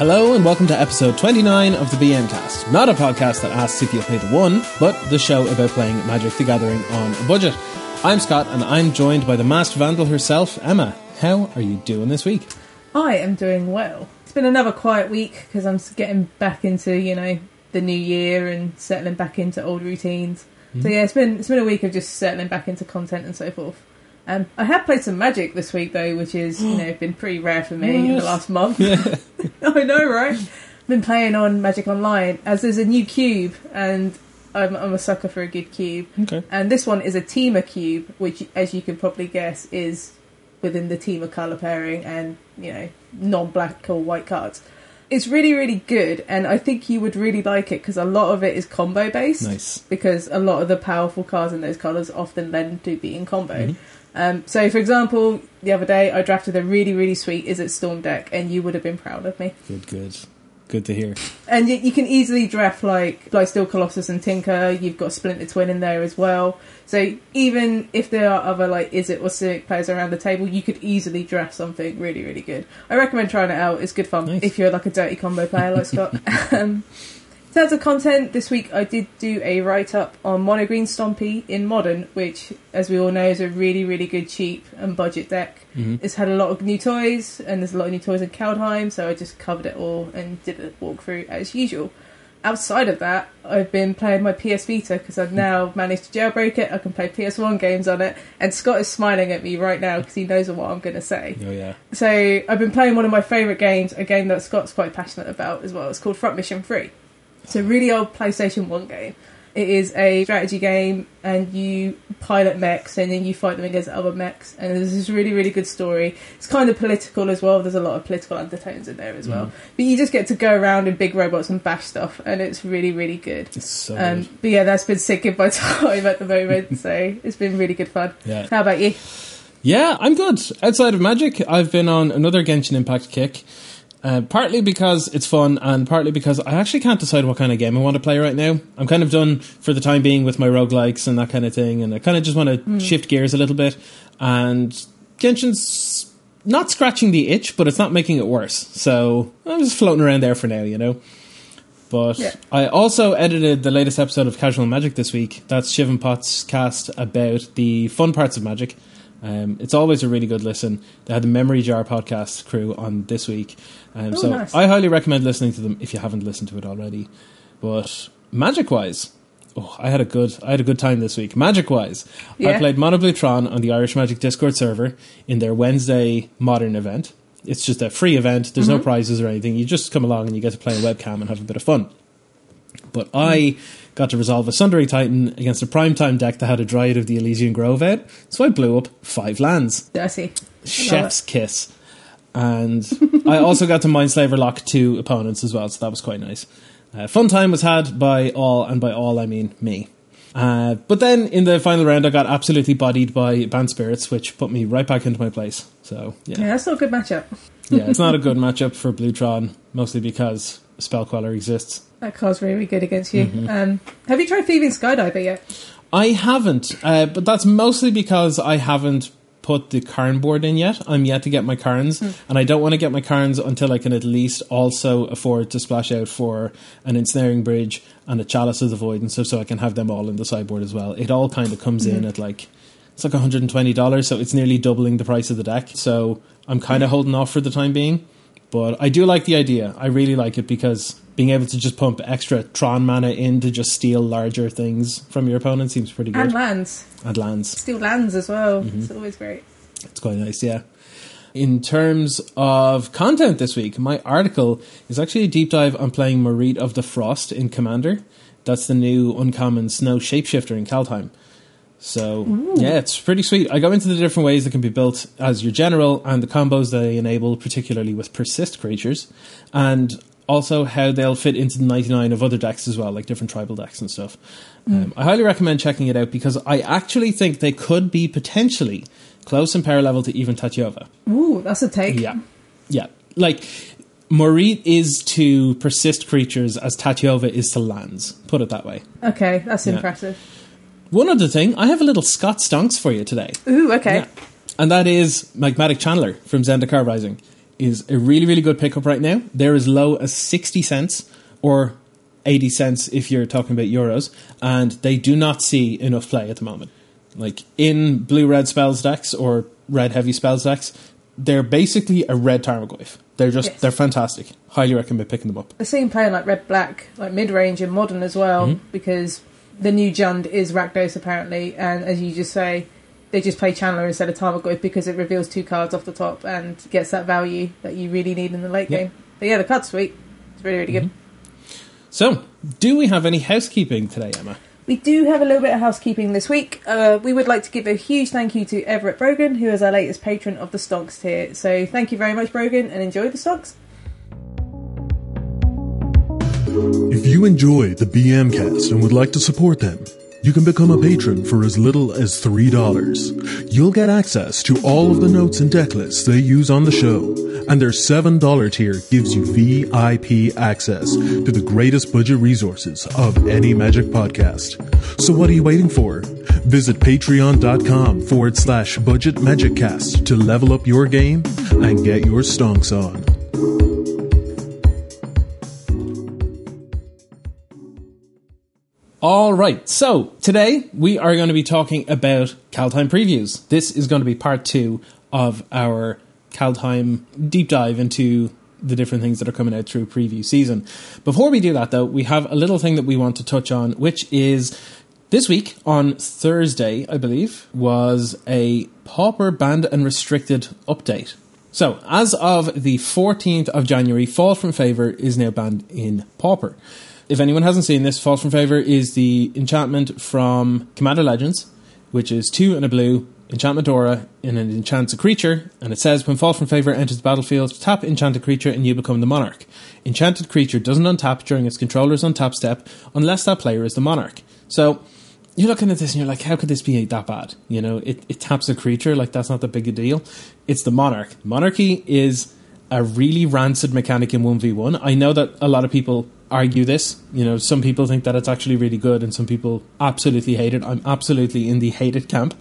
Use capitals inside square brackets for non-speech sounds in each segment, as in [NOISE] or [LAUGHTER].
Hello and welcome to episode 29 of the BM Cast. Not a podcast that asks if you'll pay the one, but the show about playing Magic the Gathering on a budget. I'm Scott and I'm joined by the masked vandal herself, Emma. How are you doing this week? I am doing well. It's been another quiet week because I'm getting back into, you know, the new year and settling back into old routines. So hmm. yeah, it's been it's been a week of just settling back into content and so forth. Um, I have played some Magic this week though, which is you know been pretty rare for me in the last month. [LAUGHS] [LAUGHS] I know, right? I've been playing on Magic Online as there's a new cube, and I'm, I'm a sucker for a good cube. Okay. And this one is a Temur cube, which, as you can probably guess, is within the Temur color pairing and you know non-black or white cards. It's really, really good, and I think you would really like it because a lot of it is combo based. Nice. Because a lot of the powerful cards in those colors often lend to being combo. Mhm. Um, so, for example, the other day I drafted a really, really sweet Izzet Storm deck, and you would have been proud of me. Good, good. Good to hear. And you, you can easily draft like Blightsteel Colossus and Tinker. You've got Splinter Twin in there as well. So even if there are other like Izzet or Simic players around the table, you could easily draft something really, really good. I recommend trying it out. It's good fun Nice. if you're like a dirty combo player like Scott. [LAUGHS] um, in terms of content, this week I did do a write up on Mono Green Stompy in Modern, which, as we all know, is a really, really good, cheap, and budget deck. hmm It's had a lot of new toys, and there's a lot of new toys in Kaldheim, so I just covered it all and did a walkthrough as usual. Outside of that, I've been playing my PS Vita because I've now managed to jailbreak it. I can play PS1 games on it, and Scott is smiling at me right now because he knows what I'm going to say. Oh, yeah. So I've been playing one of my favourite games, a game that Scott's quite passionate about as well. It's called Front Mission 3. It's a really old PlayStation 1 game. It is a strategy game, and you pilot mechs, and then you fight them against other mechs. And there's this really, really good story. It's kind of political as well. There's a lot of political undertones in there as well. Mhm. But you just get to go around in big robots and bash stuff, and it's really, really good. It's so Um, good. but yeah, that's been sick in my [LAUGHS] time at the moment, so it's been really good fun. Yeah. How about you? Yeah, I'm good. Outside of Magic, I've been on another Genshin Impact kick. Uh, partly because it's fun, and partly because I actually can't decide what kind of game I want to play right now. I'm kind of done for the time being with my roguelikes and that kind of thing, and I kind of just want to shift gears a little bit. And Genshin's not scratching the itch, but it's not making it worse. So I'm just floating around there for now, you know. But Yeah. I also edited the latest episode of Casual Magic this week. That's Shiv and Potts cast about the fun parts of Magic. Um, it's always a really good listen. They had the Memory Jar podcast crew on this week. Um, Oh, so nice. I highly recommend listening to them if you haven't listened to it already. But magic wise, oh, I had a good I had a good time this week. Magic wise, I played Mono Blue Tron on the Irish Magic Discord server in their Wednesday modern event. It's just a free event. There's no prizes or anything. You just come along and you get to play a webcam and have a bit of fun. But I got to resolve a Sundering Titan against a primetime deck that had a Dryad of the Elysian Grove out, so I blew up five lands. Dirty. Chef's kiss. And I also got to Mindslaver lock two opponents as well, so that was quite nice. Uh, fun time was had by all, and by all I mean me. Uh, but then in the final round, I got absolutely bodied by Bant Spirits, which put me right back into my place. So yeah, Yeah, that's not a good matchup. yeah, it's not a [LAUGHS] good matchup for Bluetron, mostly because Spell Queller exists. That card's really good against you. Mm-hmm. Um, have you tried thieving skydiver yet? I haven't, uh, but that's mostly because I haven't put the Karn board in yet. I'm yet to get my Karns, and I don't want to get my Karns until I can at least also afford to splash out for an ensnaring bridge and a chalice of the void and stuff, so I can have them all in the sideboard as well. It all kind of comes in at like it's like $120, so it's nearly doubling the price of the deck. So I'm kind of holding off for the time being. But I do like the idea. I really like it because being able to just pump extra Tron mana in to just steal larger things from your opponent seems pretty good. And lands. And lands. Steal lands as well. Mm-hmm. It's always great. It's quite nice, yeah. In terms of content this week, my article is actually a deep dive on playing Moritte of the Frost in Commander. That's the new uncommon snow shapeshifter in Kaldheim. So yeah, it's pretty sweet. I go into the different ways that can be built as your general and the combos they enable, particularly with persist creatures, and also how they'll fit into the 99 of other decks as well, like different tribal decks and stuff. Um, I highly recommend checking it out because I actually think they could be potentially close in power level to even Tatyova. Ooh, that's a take. Yeah. Yeah. Like, Moritte is to persist creatures as Tatyova is to lands. Put it that way. Okay, that's Yeah. impressive. One other thing, I have a little Scott Stonks for you today. Ooh, okay. Yeah. And that is Magmatic Channeler from Zendikar Rising. Is a really, really good pickup right now. They're as low as 60 cents or 80 cents if you're talking about euros, and they do not see enough play at the moment. Like in blue red spells decks or red heavy spells decks, they're basically a red Tarmogoyf. They're just Yes. they're fantastic. Highly recommend picking them up. I've seen playing like red black, like mid range and modern as well, Mhm. because the new Jund is Rakdos apparently, and as you just say, they just play Channeler instead of Tarmogoyf because it reveals two cards off the top and gets that value that you really need in the late Yeah. game. But yeah, the card's sweet. It's really, really good. So, do we have any housekeeping today, Emma? We do have a little bit of housekeeping this week. Uh, we would like to give a huge thank you to Everett Brogan, who is our latest patron of the Stonks tier. So thank you very much, Brogan, and enjoy the Stonks. If you enjoy the BM cast and would like to support them, you can become a patron for as little as $3. You'll get access to all of the notes and deck lists they use on the show, and their $7 tier gives you VIP access to the greatest budget resources of any Magic podcast. So what are you waiting for? Visit patreon.com forward slash budget magic cast to level up your game and get your stonks on. All right, so today we are going to be talking about Kaldheim previews. This is going to be part two of our Kaldheim deep dive into the different things that are coming out through preview season. Before we do that, though, we have a little thing that we want to touch on, which is this week on Thursday, I believe, was a Pauper banned and restricted update. So, as of the 14th of January, Fall from Favor is now banned in Pauper. If anyone hasn't seen this, Fall from Favor is the enchantment from Commander Legends, which is two and a blue, enchantment aura, and it enchants a creature, and it says when Fall from Favor enters the battlefield, tap enchanted creature and you become the monarch. Enchanted creature doesn't untap during its controller's untap step unless that player is the monarch. So, you're looking at this and you're like, how could this be that bad? You know, it, it taps a creature, like that's not that big a deal. It's the monarch. Monarchy is a really rancid mechanic in 1v1. I know that a lot of people argue this. You know, some people think that it's actually really good and some people absolutely hate it. I'm absolutely in the hated camp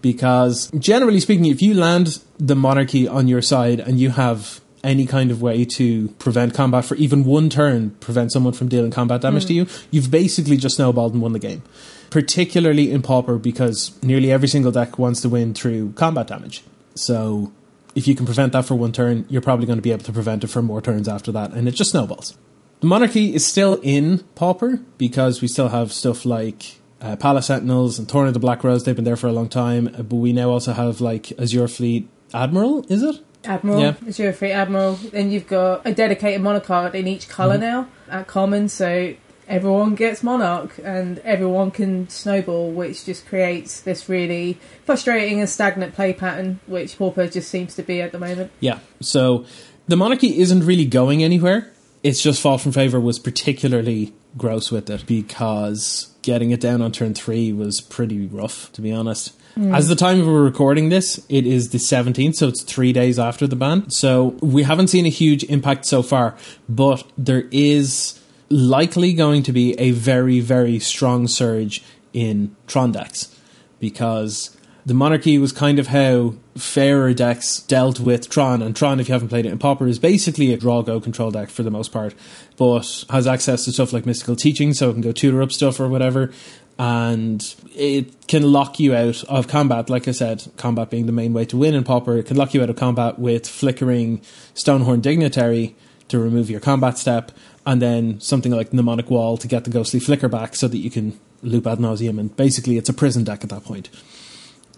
because generally speaking, if you land the monarchy on your side and you have any kind of way to prevent combat for even one turn, prevent someone from dealing combat damage hmm. to you, you've basically just snowballed and won the game. Particularly in Pauper because nearly every single deck wants to win through combat damage. So if you can prevent that for one turn, you're probably going to be able to prevent it for more turns after that, and it just snowballs. The monarchy is still in Pauper because we still have stuff like uh, Palace Sentinels and Thorn of the Black Rose. They've been there for a long time, uh, but we now also have like Azure Fleet Admiral. Is it? Admiral, Yeah. Azure Fleet Admiral. Then you've got a dedicated monarch in each color now at common, so everyone gets monarch and everyone can snowball, which just creates this really frustrating and stagnant play pattern, which Pauper just seems to be at the moment. Yeah. So the monarchy isn't really going anywhere. It's just Fall from Favor was particularly gross with it because getting it down on turn three was pretty rough, to be honest. Mm. As the time we're recording this, it is the 17th, so it's three days after the ban. So we haven't seen a huge impact so far, but there is likely going to be a very, very strong surge in Tron decks because the monarchy was kind of how fairer decks dealt with Tron, and Tron, if you haven't played it in Pauper, is basically a draw go control deck for the most part, but has access to stuff like mystical teaching, so it can go tutor up stuff or whatever, and it can lock you out of combat. Like I said, combat being the main way to win in Pauper, it can lock you out of combat with flickering Stonehorn Dignitary to remove your combat step, and then something like Mnemonic Wall to get the ghostly flicker back so that you can loop ad nauseum, and basically it's a prison deck at that point.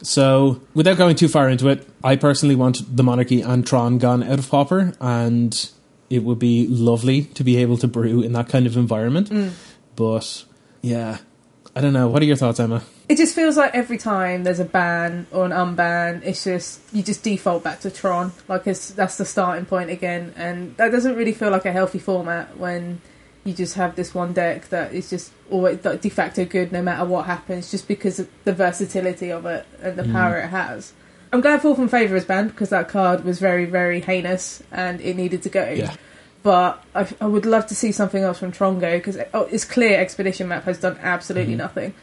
So, without going too far into it, I personally want the monarchy and Tron gone out of Pauper, and it would be lovely to be able to brew in that kind of environment. Mm. But yeah, I don't know. What are your thoughts, Emma? It just feels like every time there's a ban or an unban, it's just you just default back to Tron, like it's that's the starting point again, and that doesn't really feel like a healthy format when you just have this one deck that is just always like, de facto good no matter what happens, just because of the versatility of it and the mm. power it has. I'm glad Fall from Favour is banned because that card was very very heinous and it needed to go. Yeah. But I, I would love to see something else from Trongo because oh, it's clear Expedition Map has done absolutely mm-hmm. nothing.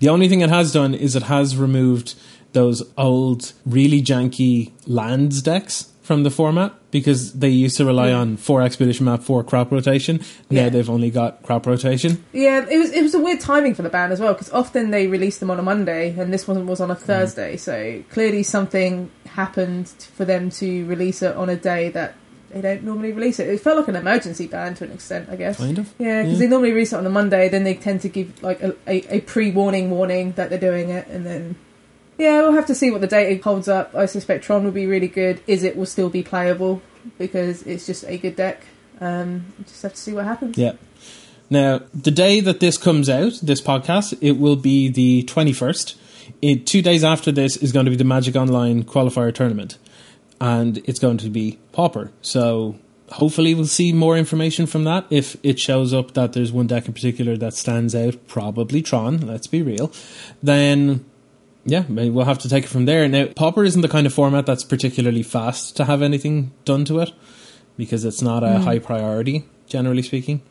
The only thing it has done is it has removed those old, really janky lands decks from the format. Because they used to rely on four expedition map, four crop rotation. Now Yeah. they've only got crop rotation. Yeah, it was it was a weird timing for the band as well because often they release them on a Monday and this one was on a mm. Thursday. So clearly something happened for them to release it on a day that they don't normally release it. It felt like an emergency band to an extent, I guess. Kind of. Yeah, because Yeah. they normally release it on a Monday, then they tend to give like a, a, a pre-warning warning that they're doing it, and then yeah, we'll have to see what the data holds up. I suspect Tron will be really good. Is it will still be playable because it's just a good deck. Um, just have to see what happens. Yeah. Now, the day that this comes out, this podcast, it will be the 21st. It, two days after this is going to be the Magic Online qualifier tournament. And it's going to be Pauper. So hopefully we'll see more information from that. If it shows up that there's one deck in particular that stands out, probably Tron, let's be real, then yeah, maybe we'll have to take it from there. Now, Pauper isn't the kind of format that's particularly fast to have anything done to it because it's not a hmm. high priority, generally speaking.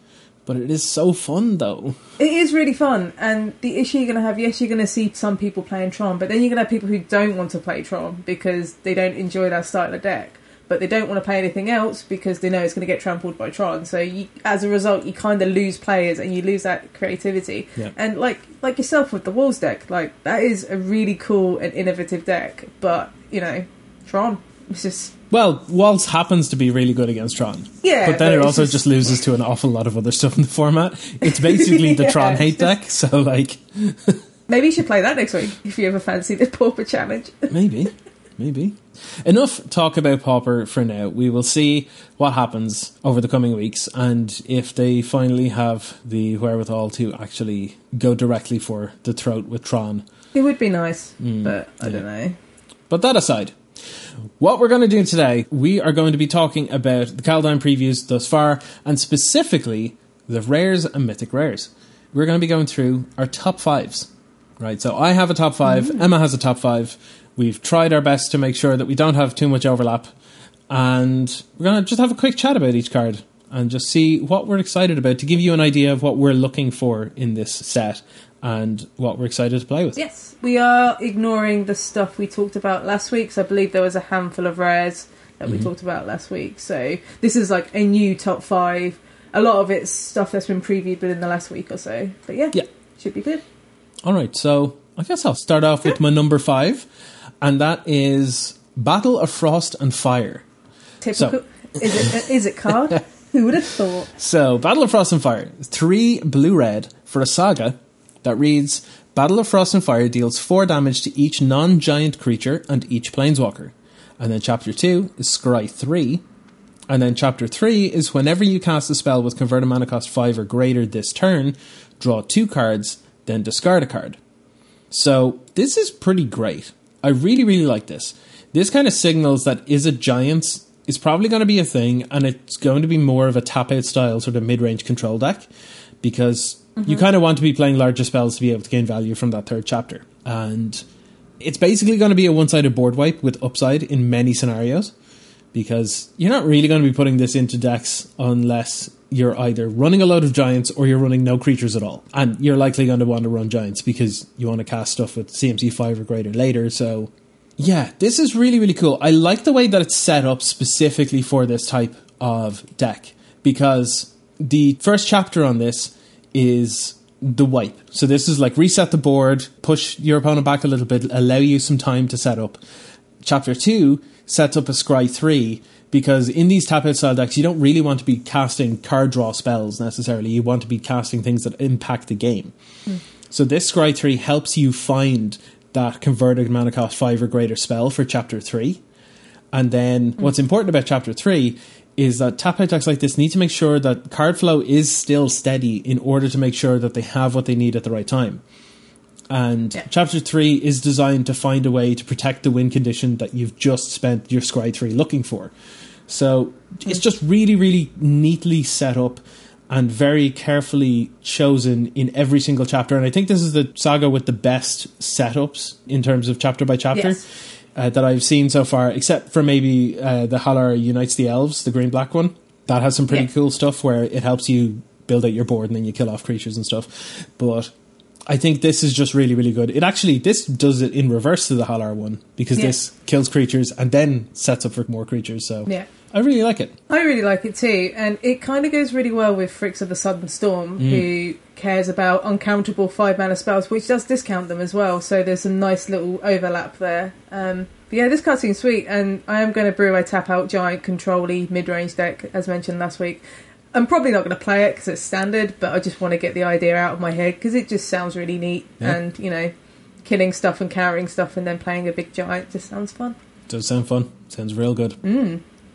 But it is so fun, though. It is really fun, and the issue you're going to have, yes, you're going to see some people playing Tron, but then you're going to have people who don't want to play Tron because they don't enjoy that style of deck, but they don't want to play anything else because they know it's going to get trampled by Tron. So you, as a result, you kind of lose players and you lose that creativity. Yeah. And like like yourself with the Walls deck, like that is a really cool and innovative deck, but you know, Tron, it's just Well, Waltz happens to be really good against Tron. yeah. but then it also just- just loses to an awful lot of other stuff in the format. It's basically the [LAUGHS] Yeah, Tron hate deck, so, like, maybe you should play that next week if you ever fancy the Pauper challenge. maybe. Maybe. Enough talk about Pauper for now. We will see what happens over the coming weeks and if they finally have the wherewithal to actually go directly for the throat with Tron. It would be nice, Mm, but I don't know. But that aside, what we're going to do today, we are going to be talking about the Kaldheim previews thus far, and specifically the rares and mythic rares. We're going to be going through our top fives. Right, so I have a top 5 Emma has a top five. We've tried our best to make sure that we don't have too much overlap, and we're going to just have a quick chat about each card and just see what we're excited about to give you an idea of what we're looking for in this set and what we're excited to play with. Yes, we are ignoring the stuff we talked about last week. So I believe there was a handful of rares that we Mm-hmm. talked about last week. So this is like a new top five. A lot of it's stuff that's been previewed within the last week or so. But yeah, Yeah. should be good. All right, so I guess I'll start off with my number five, and that is Battle of Frost and Fire. Typical. is it uh, Izzet card? [LAUGHS] Who would have thought? So, Battle of Frost and Fire, three blue red for a saga that reads Battle of Frost and Fire deals four damage to each non giant creature and each planeswalker. And then chapter two is Scry 3. And then chapter 3 is whenever you cast a spell with converted mana cost 5 or greater this turn, draw two cards, then discard a card. So this is pretty great. I really, really like this. This kind of signals that is a Giants is probably going to be a thing, and it's going to be more of a tap out style sort of mid range control deck because you mm-hmm. kind of want to be playing larger spells to be able to gain value from that third chapter. And it's basically going to be a one sided board wipe with upside in many scenarios because you're not really going to be putting this into decks unless you're either running a load of giants or you're running no creatures at all. And you're likely going to want to run giants because you want to cast stuff with CMC 5 or greater later. So, yeah, this is really, really cool. I like the way that it's set up specifically for this type of deck because the first chapter on this is the wipe. So this is like reset the board, push your opponent back a little bit, allow you some time to set up. Chapter 2 sets up a Scry 3 because in these tap out style decks, you don't really want to be casting card draw spells necessarily. You want to be casting things that impact the game. Hmm. So this Scry 3 helps you find that converted mana cost 5 or greater spell for Chapter 3. And then hmm. what's important about Chapter 3 is that tap out decks like this need to make sure that card flow is still steady in order to make sure that they have what they need at the right time. And Yeah. chapter three is designed to find a way to protect the win condition that you've just spent your Scry 3 looking for. So it's just really, really neatly set up and very carefully chosen in every single chapter. And I think this is the saga with the best setups in terms of chapter by chapter Yes. uh, that I've seen so far, except for maybe uh, the Harald Unites the Elves, the green black one. That has some pretty Yeah. cool stuff where it helps you build out your board and then you kill off creatures and stuff. But I think this is just really, really good. It actually this does it in reverse to the Harald one because Yeah. this kills creatures and then sets up for more creatures. So Yeah. I really like it. I really like it too, and it kind of goes really well with Fricks of the Sudden Storm, who cares about uncountable five mana spells, which does discount them as well. So there's a nice little overlap there. Um, but yeah, this card seems sweet, and I am going to brew a tap out giant control-y mid-range deck, as mentioned last week. I'm probably not going to play it because it's standard, but I just want to get the idea out of my head because it just sounds really neat, Yeah. and you know, killing stuff and carrying stuff, and then playing a big giant just sounds fun. Does sound fun. Sounds real good.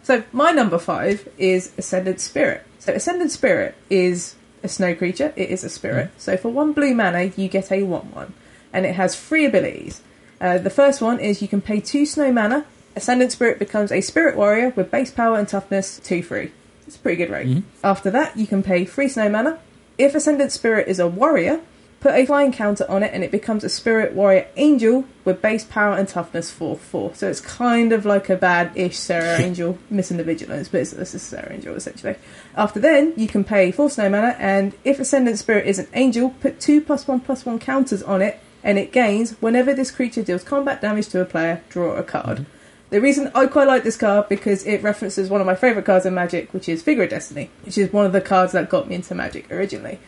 So my number five is Ascendant Spirit. So Ascendant Spirit is a snow creature. It is a spirit. So for one blue mana, you get a one-one, and it has three abilities. Uh, the first one is you can pay two snow mana. Ascendant Spirit becomes a spirit warrior with base power and toughness two free. It's a pretty good rate. Mm-hmm. After that, you can pay three snow mana. If Ascendant Spirit is a warrior, put a flying counter on it, and it becomes a spirit warrior angel with base power and toughness four four. So it's kind of like a bad-ish Serra [LAUGHS] Angel, missing the vigilance, but it's, this is Serra Angel essentially. After then, you can pay four snow mana, and if Ascendant Spirit is an angel, put two plus one plus one counters on it, and it gains whenever this creature deals combat damage to a player. Draw a card. Mm-hmm. The reason I quite like this card because it references one of my favourite cards in Magic, which is Figure of Destiny, which is one of the cards that got me into Magic originally.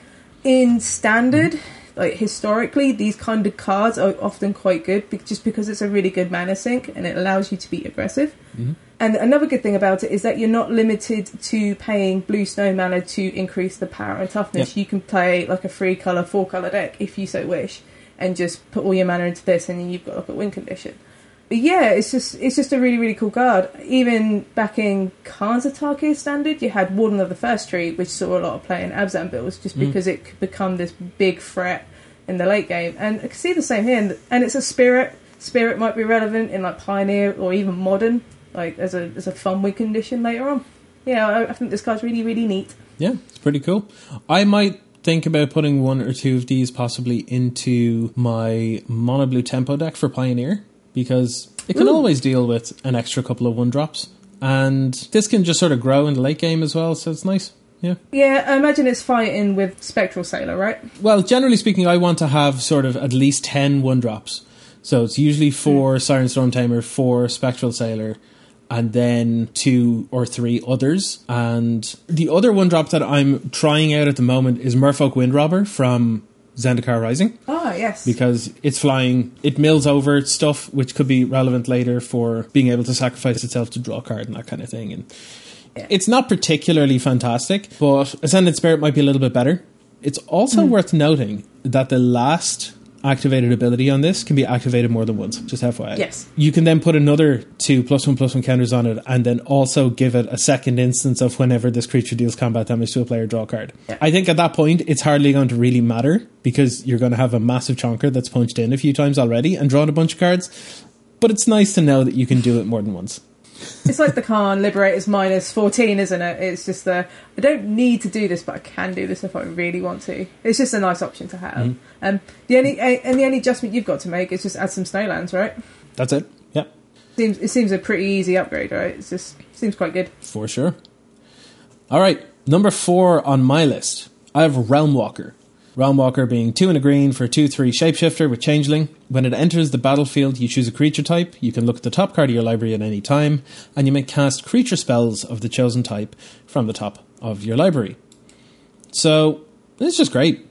In Standard, like historically, these kind of cards are often quite good just because it's a really good mana sink and it allows you to be aggressive. Mm-hmm. And another good thing about it is that you're not limited to paying blue snow mana to increase the power and toughness. Yeah. You can play like a three color, four color deck if you so wish, and just put all your mana into this, and then you've got like a win condition. Yeah, it's just it's just a really really cool card. Even back in Kanzatake standard, you had Warden of the First Tree, which saw a lot of play in Abzan builds, just Mm. because it could become this big threat in the late game. And I can see the same here, and, and it's a spirit. Spirit might be relevant in like Pioneer or even Modern, like as a as a fun win condition later on. Yeah, I, I think this card's really really neat. Yeah, it's pretty cool. I might think about putting one or two of these possibly into my mono blue tempo deck for Pioneer because it can Ooh. always deal with an extra couple of one drops. And this can just sort of grow in the late game as well, so it's nice. Yeah. Yeah, I imagine it's fighting with Spectral Sailor, right? Well, generally speaking, I want to have sort of at least 10 one drops. So it's usually hmm. four Siren Storm Tamer, four Spectral Sailor, and then two or three others. And the other one drop that I'm trying out at the moment is Merfolk Windrobber from Zendikar Rising Ah, yes. because it's flying, it mills over stuff which could be relevant later for being able to sacrifice itself to draw a card and that kind of thing. And Yeah. it's not particularly fantastic, but Ascendant Spirit might be a little bit better. It's also Hmm. worth noting that the last activated ability on this can be activated more than once, just FYI. Yes. You can then put another two plus one plus one counters on it and then also give it a second instance of whenever this creature deals combat damage to a player, draw a card. Yeah. I think at that point it's hardly going to really matter because you're going to have a massive chonker that's punched in a few times already and drawn a bunch of cards. But it's nice to know that you can do it more than once. It's like the Karn Liberated's minus 14, isn't it? It's just the I don't need to do this, but I can do this if I really want to. It's just a nice option to have. Um, the only and the only adjustment you've got to make is just add some snowlands, right? That's it. Yeah. Seems it seems a pretty easy upgrade, right? It's just seems quite good. For sure. All right, number four on my list. I have Realm Walker. Realm Walker being two and a green for two three shapeshifter with changeling. When it enters the battlefield, you choose a creature type. You can look at the top card of your library at any time, and you may cast creature spells of the chosen type from the top of your library. So it's just great.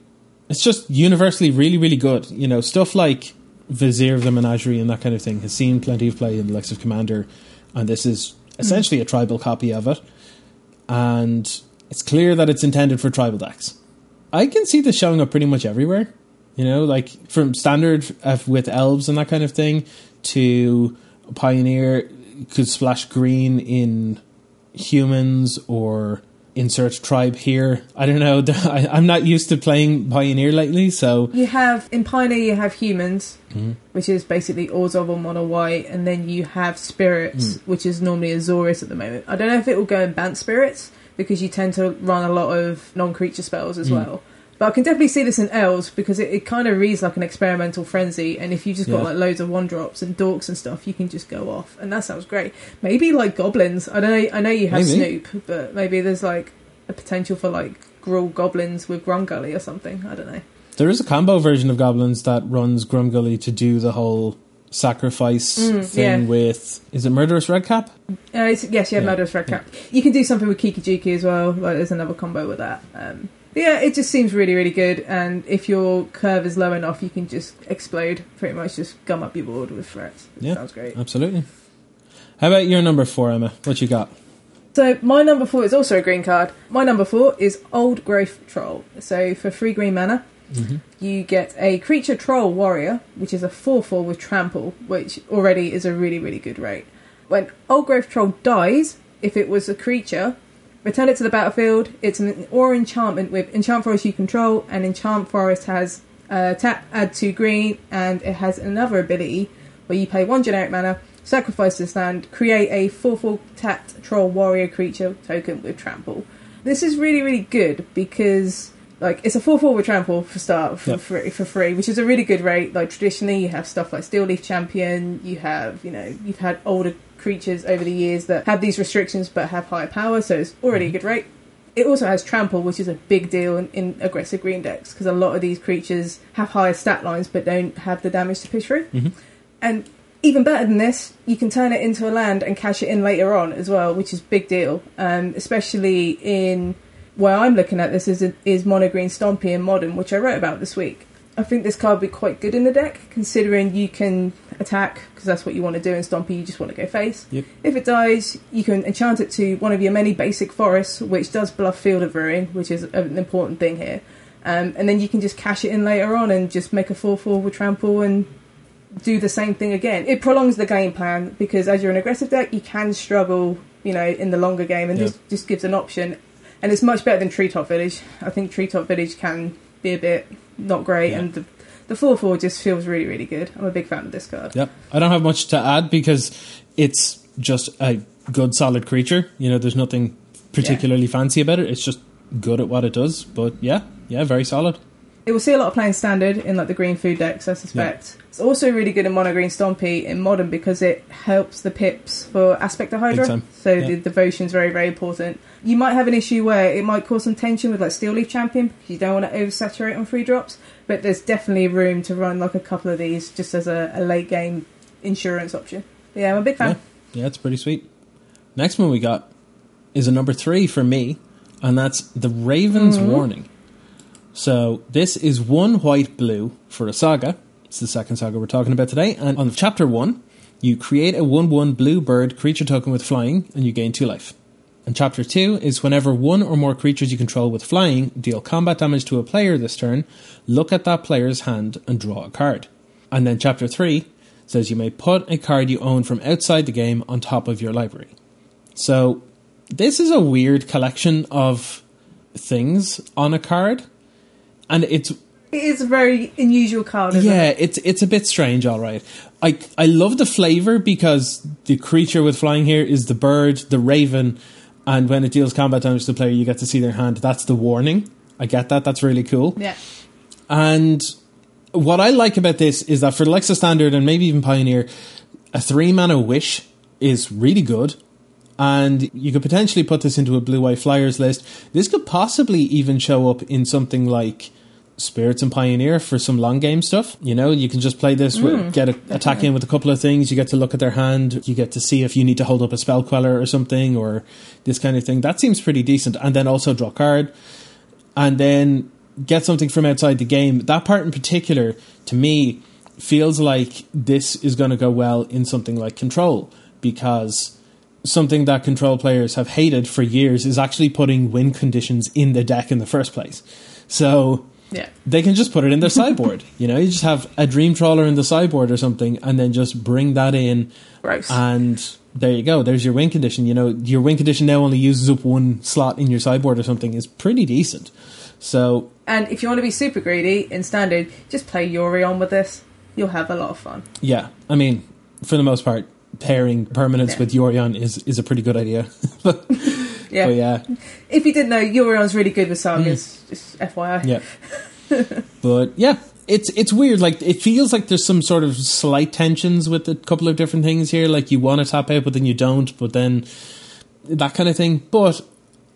It's just universally really, really good. You know, stuff like Vizier of the Menagerie and that kind of thing has seen plenty of play in the likes of Commander, and this is hmm. essentially a tribal copy of it. And it's clear that it's intended for tribal decks. I can see this showing up pretty much everywhere. You know, like from standard with elves and that kind of thing to pioneer could splash green in humans or insert tribe here. I don't know. [LAUGHS] I, I'm not used to playing pioneer lately, so You have in Pioneer you have humans, mm-hmm. which is basically Orzhov or Mono White, and then you have spirits, mm. which is normally Azorius at the moment. I don't know if it will go in Bant spirits because you tend to run a lot of non-creature spells as mm. well. But I can definitely see this in elves because it, it kind of reads like an experimental frenzy, and if you've just got Yeah. like loads of one drops and dorks and stuff, you can just go off, and that sounds great. Maybe like goblins. I don't know. I know you have Maybe. Snoop, but maybe there's like a potential for like Gruul goblins with Grumgully or something. I don't know. There is a combo version of goblins that runs Grumgully to do the whole sacrifice Mm, thing yeah. with is it murderous redcap? Uh, it's, yes, you have Yeah. Murderous Red Cap. You can do something with Kiki Jiki as well. Like there's another combo with that. Um, yeah, it just seems really, really good. And if your curve is low enough, you can just explode. Pretty much, just gum up your board with threats. It Yeah. sounds great. Absolutely. How about your number four, Emma? What you got? So my number four is also a green card. My number four is Old Growth Troll. So for three green mana, you get a creature troll warrior, which is a 4 4 with trample, which already is a really, really good rate. When Old Growth Troll dies, if it was a creature, return it to the battlefield. It's an or enchantment with Enchant Forest you control, and Enchant Forest has uh, tap, add 2 green, and it has another ability where you pay 1 generic mana, sacrifice this land, create a 4 4 tapped troll warrior creature token with trample. This is really, really good because like it's a four four with trample for start for Yep. free for free, which is a really good rate. Like traditionally, you have stuff like Steel Leaf Champion. You have you know you've had older creatures over the years that have these restrictions but have higher power, so it's already a good rate. It also has trample, which is a big deal in, in aggressive green decks because a lot of these creatures have higher stat lines but don't have the damage to push through. Mhm. And even better than this, you can turn it into a land and cash it in later on as well, which is big deal. Um, especially in where I'm looking at this is is mono green Stompy in modern, which I wrote about this week. I think this card would be quite good in the deck, considering you can attack because that's what you want to do in Stompy. You just want to go face. Yep. If it dies, you can enchant it to one of your many basic forests, which does bluff Field of Ruin, which is an important thing here. Um, and then you can just cash it in later on and just make a 4 4 with trample and do the same thing again. It prolongs the game plan because as you're an aggressive deck, you can struggle, you know, in the longer game, and Yeah. this just gives an option. And it's much better than Treetop Village. I think Treetop Village can be a bit not great, Yeah. and the the four four just feels really really good. I'm a big fan of this card. Yep. I don't have much to add because it's just a good solid creature. You know, there's nothing particularly fancy about it. It's just good at what it does. But yeah, yeah, very solid. It will see a lot of playing standard in like the green food decks, I suspect. It's also really good in mono green Stompy in modern because it helps the pips for Aspect of Hydra. So Yeah. the is very, very important. You might have an issue where it might cause some tension with like Steel Leaf Champion because you don't want to oversaturate on free drops, but there's definitely room to run like a couple of these just as a, a late game insurance option. Yeah, I'm a big fan. Yeah. Yeah, it's pretty sweet. Next one we got is a number three for me, and that's the Raven's mm-hmm. Warning. So this is one white blue for a saga. It's the second saga we're talking about today. And on chapter one, you create a 1 1 blue bird creature token with flying, and you gain two life. And chapter 2 is whenever one or more creatures you control with flying deal combat damage to a player this turn, look at that player's hand and draw a card. And then chapter 3 says you may put a card you own from outside the game on top of your library. So this is a weird collection of things on a card. And it's It is a very unusual card, isn't yeah, it? it's it's a bit strange, all right. I I love the flavor because the creature with flying here is the bird, the raven, and when it deals combat damage to the player, you get to see their hand. That's the warning. I get that. That's really cool. Yeah. And what I like about this is that for Lexa Standard and maybe even Pioneer, a three mana wish is really good. And you could potentially put this into a blue Eye flyers list. This could possibly even show up in something like Spirits and Pioneer for some long game stuff. You know, you can just play this, with, hmm, get a, attack in with a couple of things. You get to look at their hand. You get to see if you need to hold up a spell queller or something or this kind of thing. That seems pretty decent. And then also draw a card and then get something from outside the game. That part in particular, to me, feels like this is going to go well in something like Control because something that Control players have hated for years is actually putting win conditions in the deck in the first place. So Yeah. they can just put it in their [LAUGHS] sideboard. You know, you just have a Dream Trawler in the sideboard or something, and then just bring that in Gross. and there you go. There's your win condition. You know, your win condition now only uses up one slot in your sideboard or something is pretty decent. So And if you want to be super greedy in standard, just play Yorion with this. You'll have a lot of fun. yeah, I mean, for the most part, pairing permanence Yeah. with Yorion is is a pretty good idea. [LAUGHS] but Yeah. but yeah, If you didn't know, Yorion's really good with sagas. Mm. Just FYI. yeah. [LAUGHS] but yeah, it's it's weird. Like it feels like there's some sort of slight tensions with a couple of different things here. Like you want to tap out, but then you don't. But then that kind of thing. But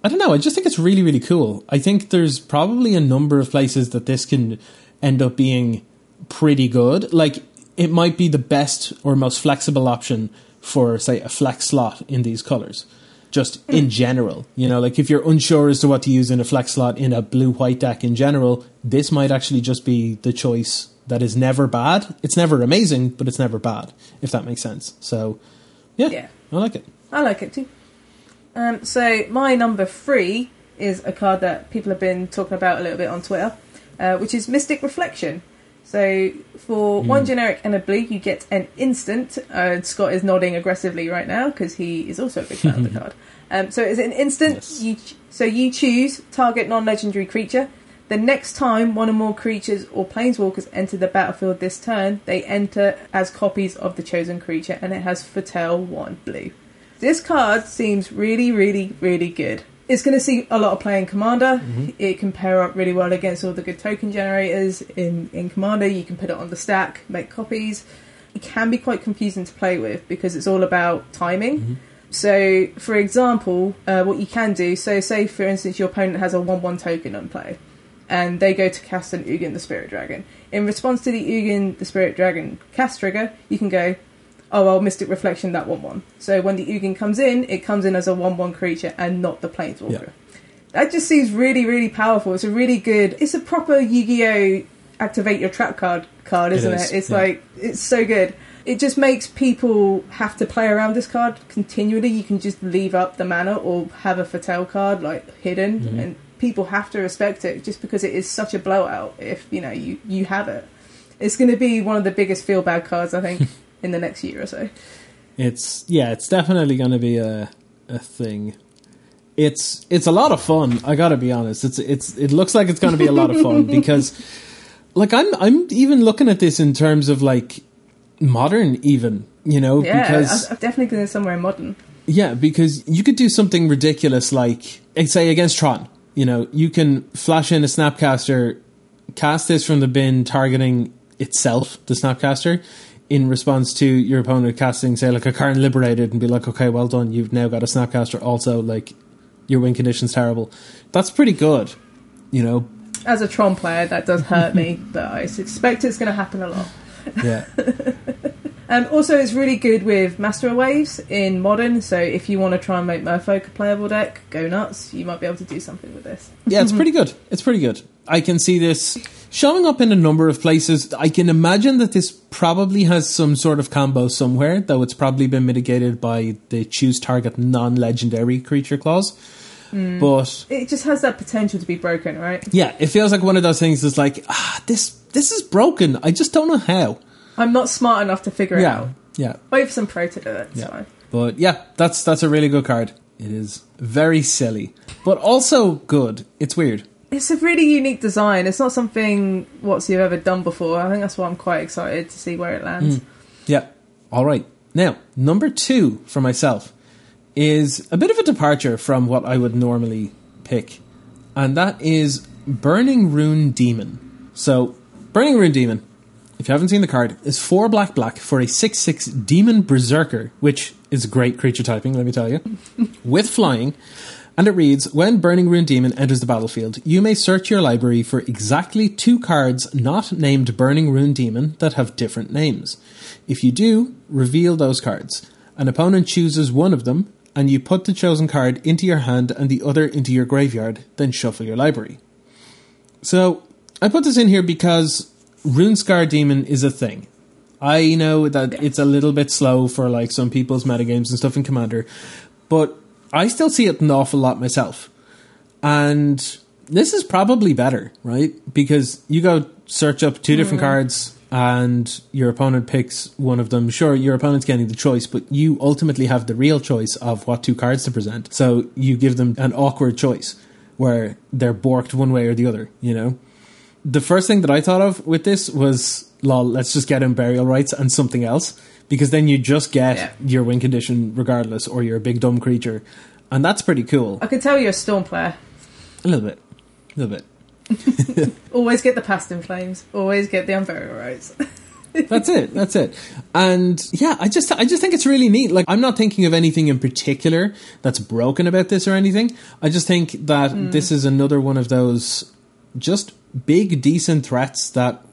I don't know. I just think it's really really cool. I think there's probably a number of places that this can end up being pretty good. Like it might be the best or most flexible option for say a flex slot in these colors. Just in general, you know, like if you're unsure as to what to use in a flex slot in a blue white deck in general, this might actually just be the choice that is never bad. It's never amazing, but it's never bad, if that makes sense. So, yeah, Yeah. I like it. I like it too. Um, so my number three is a card that people have been talking about a little bit on Twitter, uh, which is Mystic Reflection. So for one generic and a blue, you get an instant. Uh, Scott is nodding aggressively right now because he is also a big fan of the [LAUGHS] card. Um, so it's an instant. Yes. You ch- so you choose target non-legendary creature. The next time one or more creatures or planeswalkers enter the battlefield this turn, they enter as copies of the chosen creature, and it has Foretell one blue. This card seems really, really, really good. It's going to see a lot of play in Commander. It can pair up really well against all the good token generators in, in Commander. You can put it on the stack, make copies. It can be quite confusing to play with because it's all about timing. So, for example, uh, what you can do, so say for instance your opponent has a 1 1 token on play, and they go to cast an Ugin the Spirit Dragon. In response to the Ugin the Spirit Dragon cast trigger, you can go, oh well, Mystic Reflection that 1 1. So when the Ugin comes in, it comes in as a 1 1 creature and not the Planeswalker. Yeah. That just seems really, really powerful. It's a really good, it's a proper Yu Gi Oh! activate your trap card card, It isn't is, it? It's yeah. like, it's so good. It just makes people have to play around this card continually. You can just leave up the mana or have a Foretell card like hidden, Mm-hmm. and people have to respect it just because it is such a blowout. If you know you you have it, it's going to be one of the biggest feel bad cards I think [LAUGHS] in the next year or so. It's yeah, it's definitely going to be a a thing. It's it's a lot of fun. I got to be honest. It's it's it looks like it's going to be a lot of fun [LAUGHS] because like I'm I'm even looking at this in terms of like modern even, you know, Yeah, because I'm definitely going somewhere modern. yeah, because you could do something ridiculous like say against Tron. You know, you can flash in a Snapcaster, cast this from the bin, targeting itself, the Snapcaster, in response to your opponent casting, say, like a Karn Liberated, and be like, okay, well done, you've now got a Snapcaster. Also, like your win condition's terrible. That's pretty good. You know, As a Tron player, that does hurt me, but I suspect it's going to happen a lot. yeah, [LAUGHS] Um, also, it's really good with Master Waves in Modern, so if you want to try and make Merfolk a playable deck, go nuts. You might be able to do something with this. yeah, it's pretty good. It's pretty good. I can see this showing up in a number of places. I can imagine that this probably has some sort of combo somewhere, though it's probably been mitigated by the choose target non legendary creature clause. But It just has that potential to be broken, right? yeah, it feels like one of those things that's like, ah, this this is broken. I just don't know how. I'm not smart enough to figure it Yeah. out. Yeah. Wait for some pro to do it. It's Yeah. fine. But yeah, that's that's a really good card. It is very silly, but also good. It's weird. It's a really unique design. It's not something what's you've ever done before. I think that's why I'm quite excited to see where it lands. Mm. Yeah. All right. Now, number two for myself is a bit of a departure from what I would normally pick, and that is Burning Rune Demon. So, Burning Rune Demon, if you haven't seen the card, is four black black for a 6 6 Demon Berserker, which is great creature typing, let me tell you, [LAUGHS] with flying. And it reads When Burning Rune Demon enters the battlefield, you may search your library for exactly two cards not named Burning Rune Demon that have different names. If you do, reveal those cards. An opponent chooses one of them, and you put the chosen card into your hand and the other into your graveyard, then shuffle your library. So, I put this in here because Runescar Demon is a thing. I know that it's a little bit slow for like some people's metagames and stuff in Commander, but I still see it an awful lot myself. And this is probably better, right? Because you go search up two different mm-hmm. cards and your opponent picks one of them. Sure, your opponent's getting the choice, but you ultimately have the real choice of what two cards to present. So you give them an awkward choice where they're borked one way or the other, you know? The first thing that I thought of with this was, lol, let's just get Unburial Rites and something else. Because then you just get Yeah. your win condition regardless, or you're a big dumb creature. And that's pretty cool. I can tell you're a Storm player. A little bit. A little bit. [LAUGHS] [LAUGHS] Always get the past in flames. Always get the unburial rites. [LAUGHS] That's it. That's it. And yeah, I just I just think it's really neat. Like I'm not thinking of anything in particular that's broken about this or anything. I just think that hmm. this is another one of those just big, decent threats that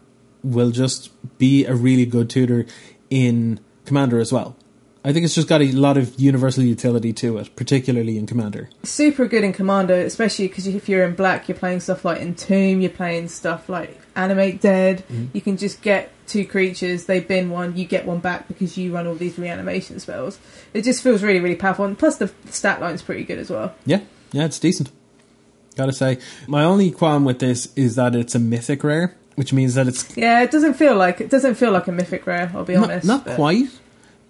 will just be a really good tutor in Commander as well. I think it's just got a lot of universal utility to it, particularly in Commander. Super good in Commander, especially because if you're in black, you're playing stuff like Entomb, you're playing stuff like Animate Dead. Mm-hmm. You can just get two creatures, they bin one, you get one back because you run all these reanimation spells. It just feels really, really powerful. And plus, the stat line's pretty good as well. Yeah, yeah, it's decent. Gotta say, my only qualm with this is that it's a mythic rare, which means that it's Yeah, it doesn't feel like it doesn't feel like a mythic rare. I'll be not, honest. not but- quite,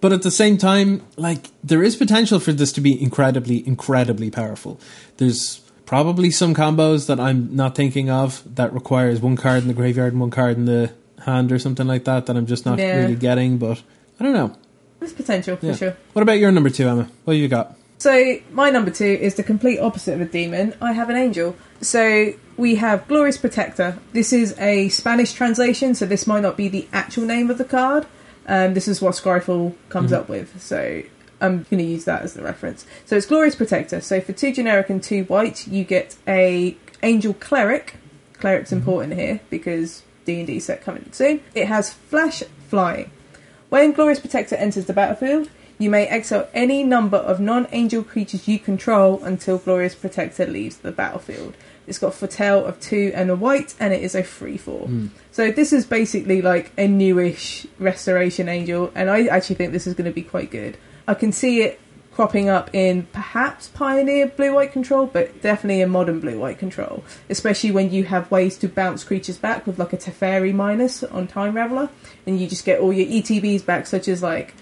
but at the same time, like there is potential for this to be incredibly, incredibly powerful. There's probably some combos that I'm not thinking of that requires one card in the graveyard and one card in the hand or something like that that I'm just not Yeah. really getting. But I don't know. There's potential for Yeah. sure. What about your number two, Emma? What have you got? So my number two is the complete opposite of a demon. I have an angel. So we have Glorious Protector. This is a Spanish translation, so this might not be the actual name of the card. Um, this is what Scryfall comes up with. So I'm going to use that as the reference. So it's Glorious Protector. So for two generic and two white, you get a Angel Cleric. Cleric's important here because D and D set coming soon. It has Flash Flying. When Glorious Protector enters the battlefield, you may exile any number of non-angel creatures you control until Glorious Protector leaves the battlefield. It's got Foretell of two and a white, and it is a free four. Hmm. So this is basically like a newish Restoration Angel, and I actually think this is going to be quite good. I can see it cropping up in perhaps Pioneer Blue White Control, but definitely in Modern Blue White Control, especially when you have ways to bounce creatures back with like a Teferi minus on Time Raveler, and you just get all your ETBs back, such as like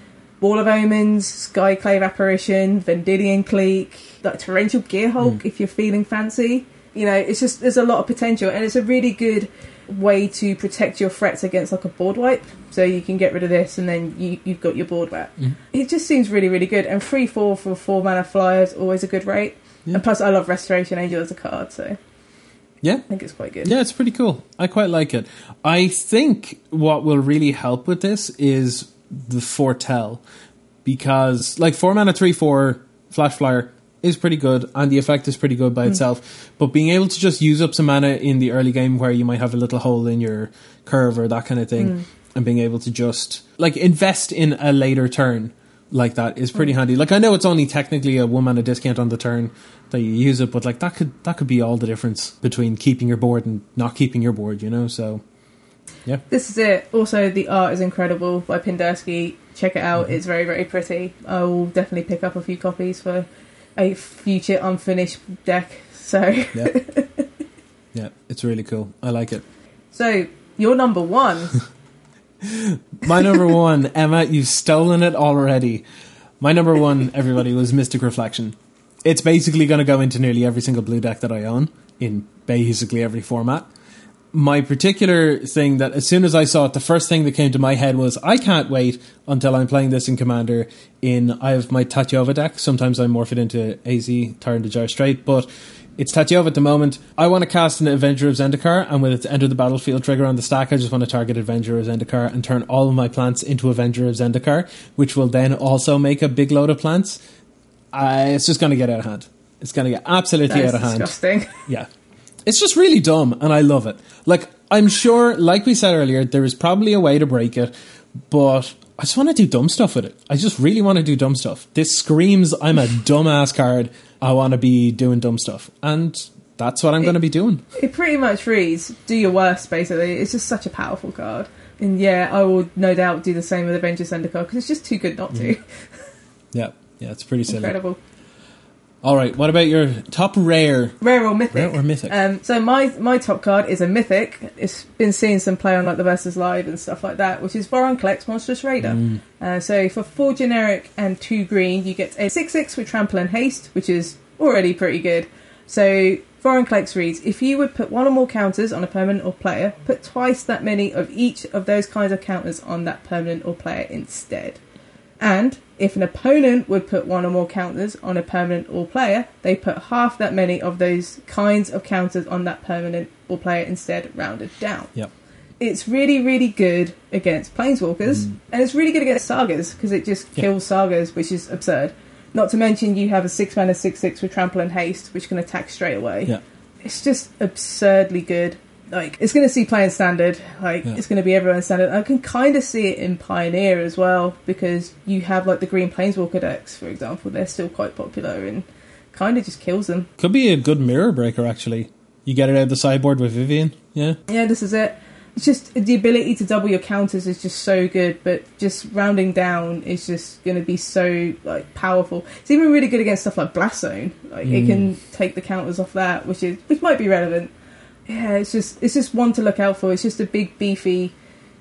Wall of Omens, Skyclave Apparition, Vendilion Clique, like Torrential Gearhulk hmm. if you're feeling fancy. You know, it's just there's a lot of potential, and it's a really good way to protect your threats against like a board wipe. So you can get rid of this, and then you, you've got your board back. Hmm. It just seems really, really good. And free four for four mana flyers always a good rate. Yeah. And plus, I love Restoration Angel as a card, so Yeah, I think it's quite good. Yeah, it's pretty cool. I quite like it. I think what will really help with this is the foretell because like four mana three four flash flyer is pretty good and the effect is pretty good by hmm. itself. But being able to just use up some mana in the early game where you might have a little hole in your curve or that kind of thing hmm. and being able to just like invest in a later turn like that is pretty hmm. handy. Like I know it's only technically a one mana discount on the turn that you use it, but like that could that could be all the difference between keeping your board and not keeping your board, you know? So yeah. This is it. Also, the art is incredible by Pindersky. Check it Mm-hmm. out. It's very, very pretty. I will definitely pick up a few copies for a future unfinished deck. So, Yeah. [LAUGHS] yeah, it's really cool. I like it. so your number one. [LAUGHS] My number one, Emma, you've stolen it already. My number one, everybody, was Mystic Reflection. It's basically going to go into nearly every single blue deck that I own in basically every format. My particular thing that as soon as I saw it, the first thing that came to my head was I can't wait until I'm playing this in Commander. In I have my Tatyova deck. Sometimes I morph it into Aesi, Tyrant of Gyre Strait, but it's Tatyova at the moment. I want to cast an Avenger of Zendikar, and with its enter the battlefield trigger on the stack, I just want to target Avenger of Zendikar and turn all of my plants into Avenger of Zendikar, which will then also make a big load of plants. Uh, it's just going to get out of hand. It's going to get absolutely out of hand. disgusting. Yeah. It's just really dumb, and I love it. Like, I'm sure, like we said earlier, there is probably a way to break it, but I just want to do dumb stuff with it. I just really want to do dumb stuff. This screams I'm a dumbass card. I want to be doing dumb stuff. And that's what I'm going to be doing. It pretty much reads "Do your worst." Basically, it's just such a powerful card. And yeah, I will no doubt do the same with Avengers Zendikar because it's just too good not to. Mm-hmm. Yeah. Yeah, it's pretty silly. Incredible. All right, what about your top rare? Rare or mythic? Rare or mythic? Um, so my my top card is a mythic. It's been seeing some play on like the Versus Live and stuff like that, which is Vorinclex Monstrous Raider. Mm. Uh, so for four generic and two green, you get a six six with Trample and Haste, which is already pretty good. So Vorinclex reads: If you would put one or more counters on a permanent or player, put twice that many of each of those kinds of counters on that permanent or player instead. And if an opponent would put one or more counters on a permanent or player, they put half that many of those kinds of counters on that permanent or player instead, rounded down. Yep. It's really, really good against planeswalkers, mm. and it's really good against sagas because it just Yeah. kills sagas, which is absurd. Not to mention, you have a six mana six six with trample and haste, which can attack straight away. Yeah. It's just absurdly good. Like it's going to see playing standard. Like Yeah. it's going to be everyone's standard. I can kind of see it in Pioneer as well because you have like the Green Planeswalker decks, for example. They're still quite popular and kind of just kills them. Could be a good mirror breaker, actually. You get it out of the sideboard with Vivien. Yeah. Yeah, this is it. It's just the ability to double your counters is just so good, but just rounding down is just going to be so like powerful. It's even really good against stuff like Blast Zone. Like it Mm. can take the counters off that, which is which might be relevant. Yeah, it's just it's just one to look out for. It's just a big beefy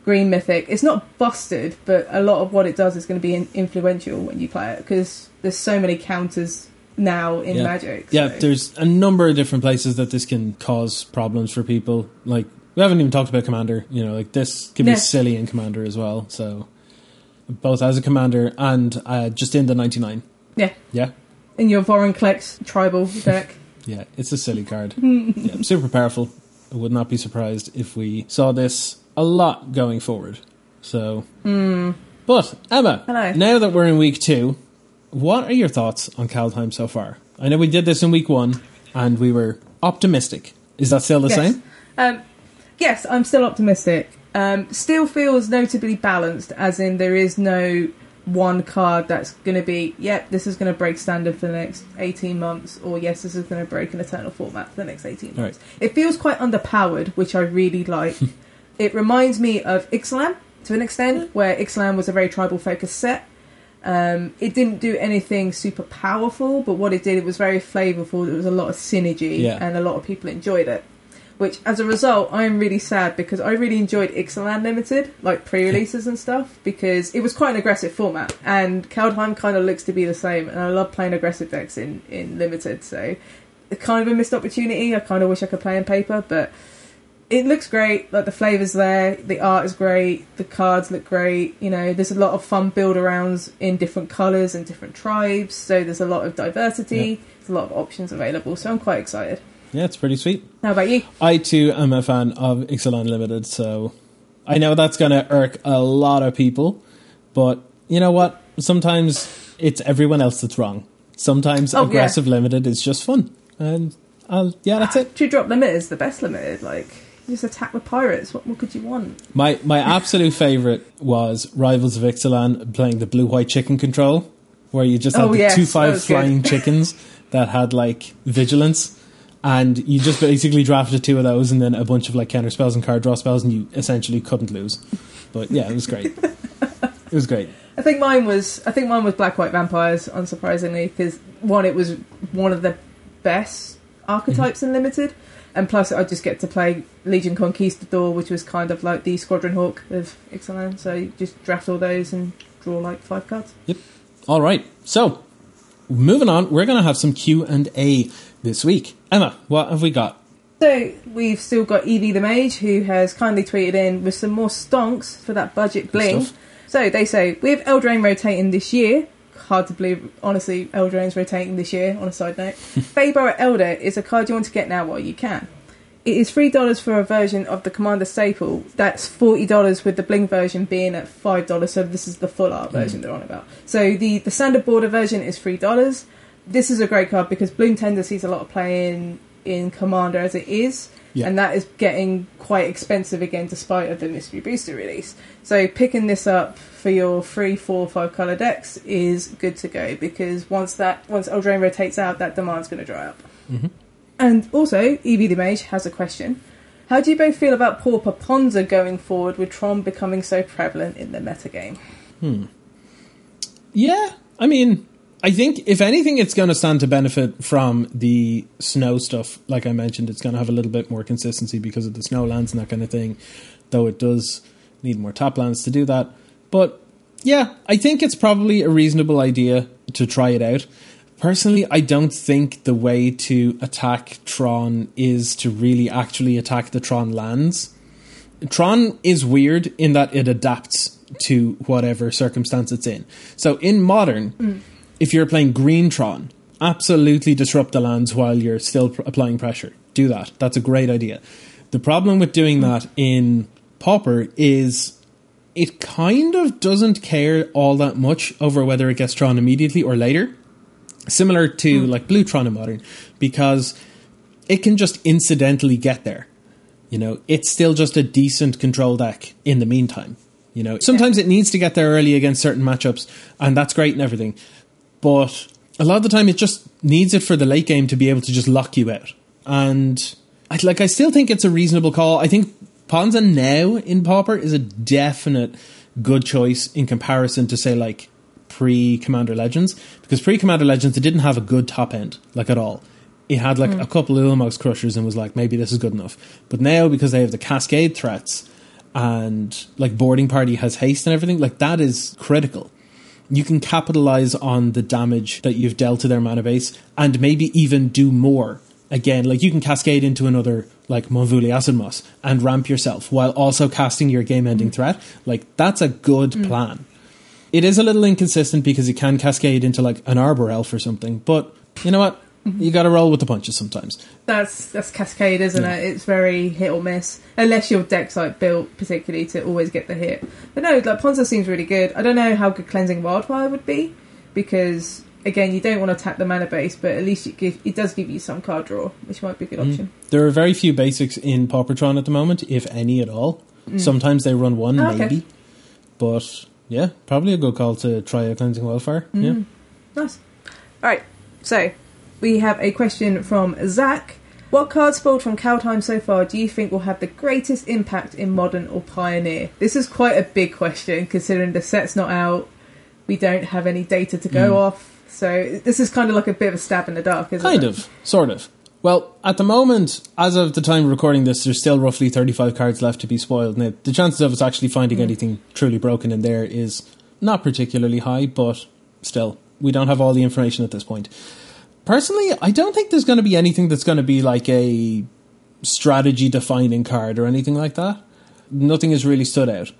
green mythic. It's not busted, but a lot of what it does is going to be in- influential when you play it because there's so many counters now in Yeah. Magic. Yeah, there's a number of different places that this can cause problems for people. Like we haven't even talked about commander. You know, like this can be silly in commander as well. So both as a commander and uh, just in the 99. yeah. Yeah, In your Vorinclex tribal deck. Yeah, it's a silly card. yeah, [LAUGHS] super powerful. I would not be surprised if we saw this a lot going forward. So, but Emma, Hello. now that we're in week two, what are your thoughts on Kaldheim so far? I know we did this in week one, and we were optimistic. Is that still the Yes. same? Um, yes, I'm still optimistic. Um, still feels notably balanced, as in there is no one card that's going to be, yep, this is going to break standard for the next 18 months, or yes, this is going to break an eternal format for the next 18 months. It feels quite underpowered, which I really like. [LAUGHS] it reminds me of Ixalan to an extent, where Ixalan was a very tribal focused set. Um, it didn't do anything super powerful, but what it did, it was very flavourful. There was a lot of synergy, Yeah. and a lot of people enjoyed it. Which, as a result, I'm really sad because I really enjoyed Ixalan Limited, like pre-releases and stuff, because it was quite an aggressive format, and Kaldheim kind of looks to be the same. And I love playing aggressive decks in in Limited, so it's kind of a missed opportunity. I kind of wish I could play in paper, but it looks great. Like the flavors there, the art is great, the cards look great. You know, there's a lot of fun build arounds in different colors and different tribes. So there's a lot of diversity. There's a lot of options available. So I'm quite excited. Yeah, it's pretty sweet. How about you? I too am a fan of Ixalan Limited, so I know that's going to irk a lot of people, but you know what? Sometimes it's everyone else that's wrong. Sometimes Oh, yeah. aggressive limited is just fun, and I'll, yeah, that's it. Two drop limit is the best limited. Like you just attack with pirates. What more could you want? My my absolute favorite was Rivals of Ixalan playing the blue white chicken control, where you just oh, had Oh, the yes, two five was good. flying chickens [LAUGHS] that had like vigilance, and you just basically drafted two of those and then a bunch of like counter spells and card draw spells, and you essentially couldn't lose. But yeah, it was great. [LAUGHS] it was great. I think mine was. I think mine was black white vampires. Unsurprisingly, because one, it was one of the best archetypes mm-hmm. in limited, and plus I just get to play Legion Conquistador, which was kind of like the Squadron Hawk of Ixalan. So you just draft all those and draw like five cards. Yep all right, so moving on, we're going to have some Q and A this week. Emma, what have we got? So we've still got Evie the Mage, who has kindly tweeted in with some more stonks for that budget bling. So they say with Eldraine rotating this year. Hard to believe, honestly, Eldraine's rotating this year. On a side note, [LAUGHS] Faeburrow Elder is a card you want to get now while you can. It is three dollars for a version of the Commander staple. That's forty dollars with the bling version being at five dollars. So this is the full art version hmm. they're on about. So the the standard border version is three dollars. This is a great card because Bloom Tender sees a lot of play in in Commander as it is, Yeah. and that is getting quite expensive again, despite of the Mystery Booster release. So picking this up for your three, four, five color decks is good to go because once that once Eldraine rotates out, that demand's going to dry up. Mhm. And also, Evie the Mage has a question. How do you both feel about Pauper Ponza going forward with Tron becoming so prevalent in the metagame? Yeah, I mean, I think if anything, it's going to stand to benefit from the snow stuff. Like I mentioned, it's going to have a little bit more consistency because of the snow lands and that kind of thing. Though it does need more top lands to do that. But yeah, I think it's probably a reasonable idea to try it out. Personally, I don't think the way to attack Tron is to really actually attack the Tron lands. Tron is weird in that it adapts to whatever circumstance it's in. So in modern, hmm. If you're playing green Tron, absolutely disrupt the lands while you're still pr- applying pressure. Do that. That's a great idea. The problem with doing that in Pauper is it kind of doesn't care all that much over whether it gets drawn immediately or later. Similar to hmm. like Blue Tron in modern, because it can just incidentally get there. You know, it's still just a decent control deck in the meantime. You know, sometimes it needs to get there early against certain matchups, and that's great and everything. But a lot of the time, it just needs it for the late game to be able to just lock you out. And I, like, I still think it's a reasonable call. I think Ponza now in Pauper is a definite good choice in comparison to say like pre Commander Legends because pre Commander Legends it didn't have a good top end like at all. It had like hmm. a couple of Ulamog's crushers and was like maybe this is good enough. But now because they have the cascade threats and like boarding party has haste and everything like that is critical. You can capitalize on the damage that you've dealt to their mana base and maybe even do more. Again, like you can cascade into another like Mwonvuli Acid Moss and ramp yourself while also casting your game ending mm. threat. Like that's a good mm. plan. It is a little inconsistent because it can cascade into like an Arbor Elf or something, but you know what? You got to roll with the punches sometimes. That's that's Cascade, isn't it? It's very hit or miss, unless your deck's like built particularly to always get the hit. But no, like Ponza seems really good. I don't know how good Cleansing Wildfire would be because again, you don't want to tap the mana base, but at least it, give, it does give you some card draw, which might be a good mm. option. There are very few basics in Paupertron at the moment, if any at all. Mm. Sometimes they run one, Oh, okay. maybe. But yeah, probably a good call to try a cleansing wildfire. Mm. Yeah. Nice. All right, so we have a question from Zach. What cards spoiled from Kaldheim so far do you think will have the greatest impact in Modern or Pioneer? This is quite a big question considering the set's not out. We don't have any data to go hmm. off. So this is kind of like a bit of a stab in the dark, isn't Kind it? Kind of, sort of. Well, at the moment, as of the time of recording this, there's still roughly 35 cards left to be spoiled. Now, the chances of us actually finding hmm. anything truly broken in there is not particularly high, but still, we don't have all the information at this point. Personally, I don't think there's going to be anything that's going to be like a strategy defining card or anything like that. Nothing has really stood out.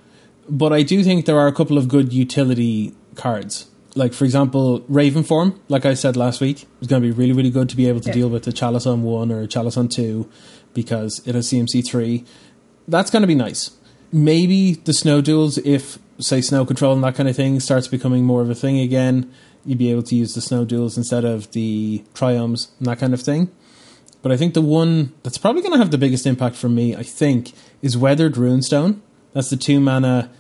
But I do think there are a couple of good utility cards. Like, for example, Ravenform, like I said last week, is going to be really, really good to be able to Yeah. deal with the Chalice on 1 or Chalice on 2 because it has CMC 3. That's going to be nice. Maybe the snow duels, if, say, snow control and that kind of thing starts becoming more of a thing again, you'd be able to use the snow duels instead of the triomes and that kind of thing. But I think the one that's probably going to have the biggest impact for me, I think, is Weathered Runestone. That's the two mana,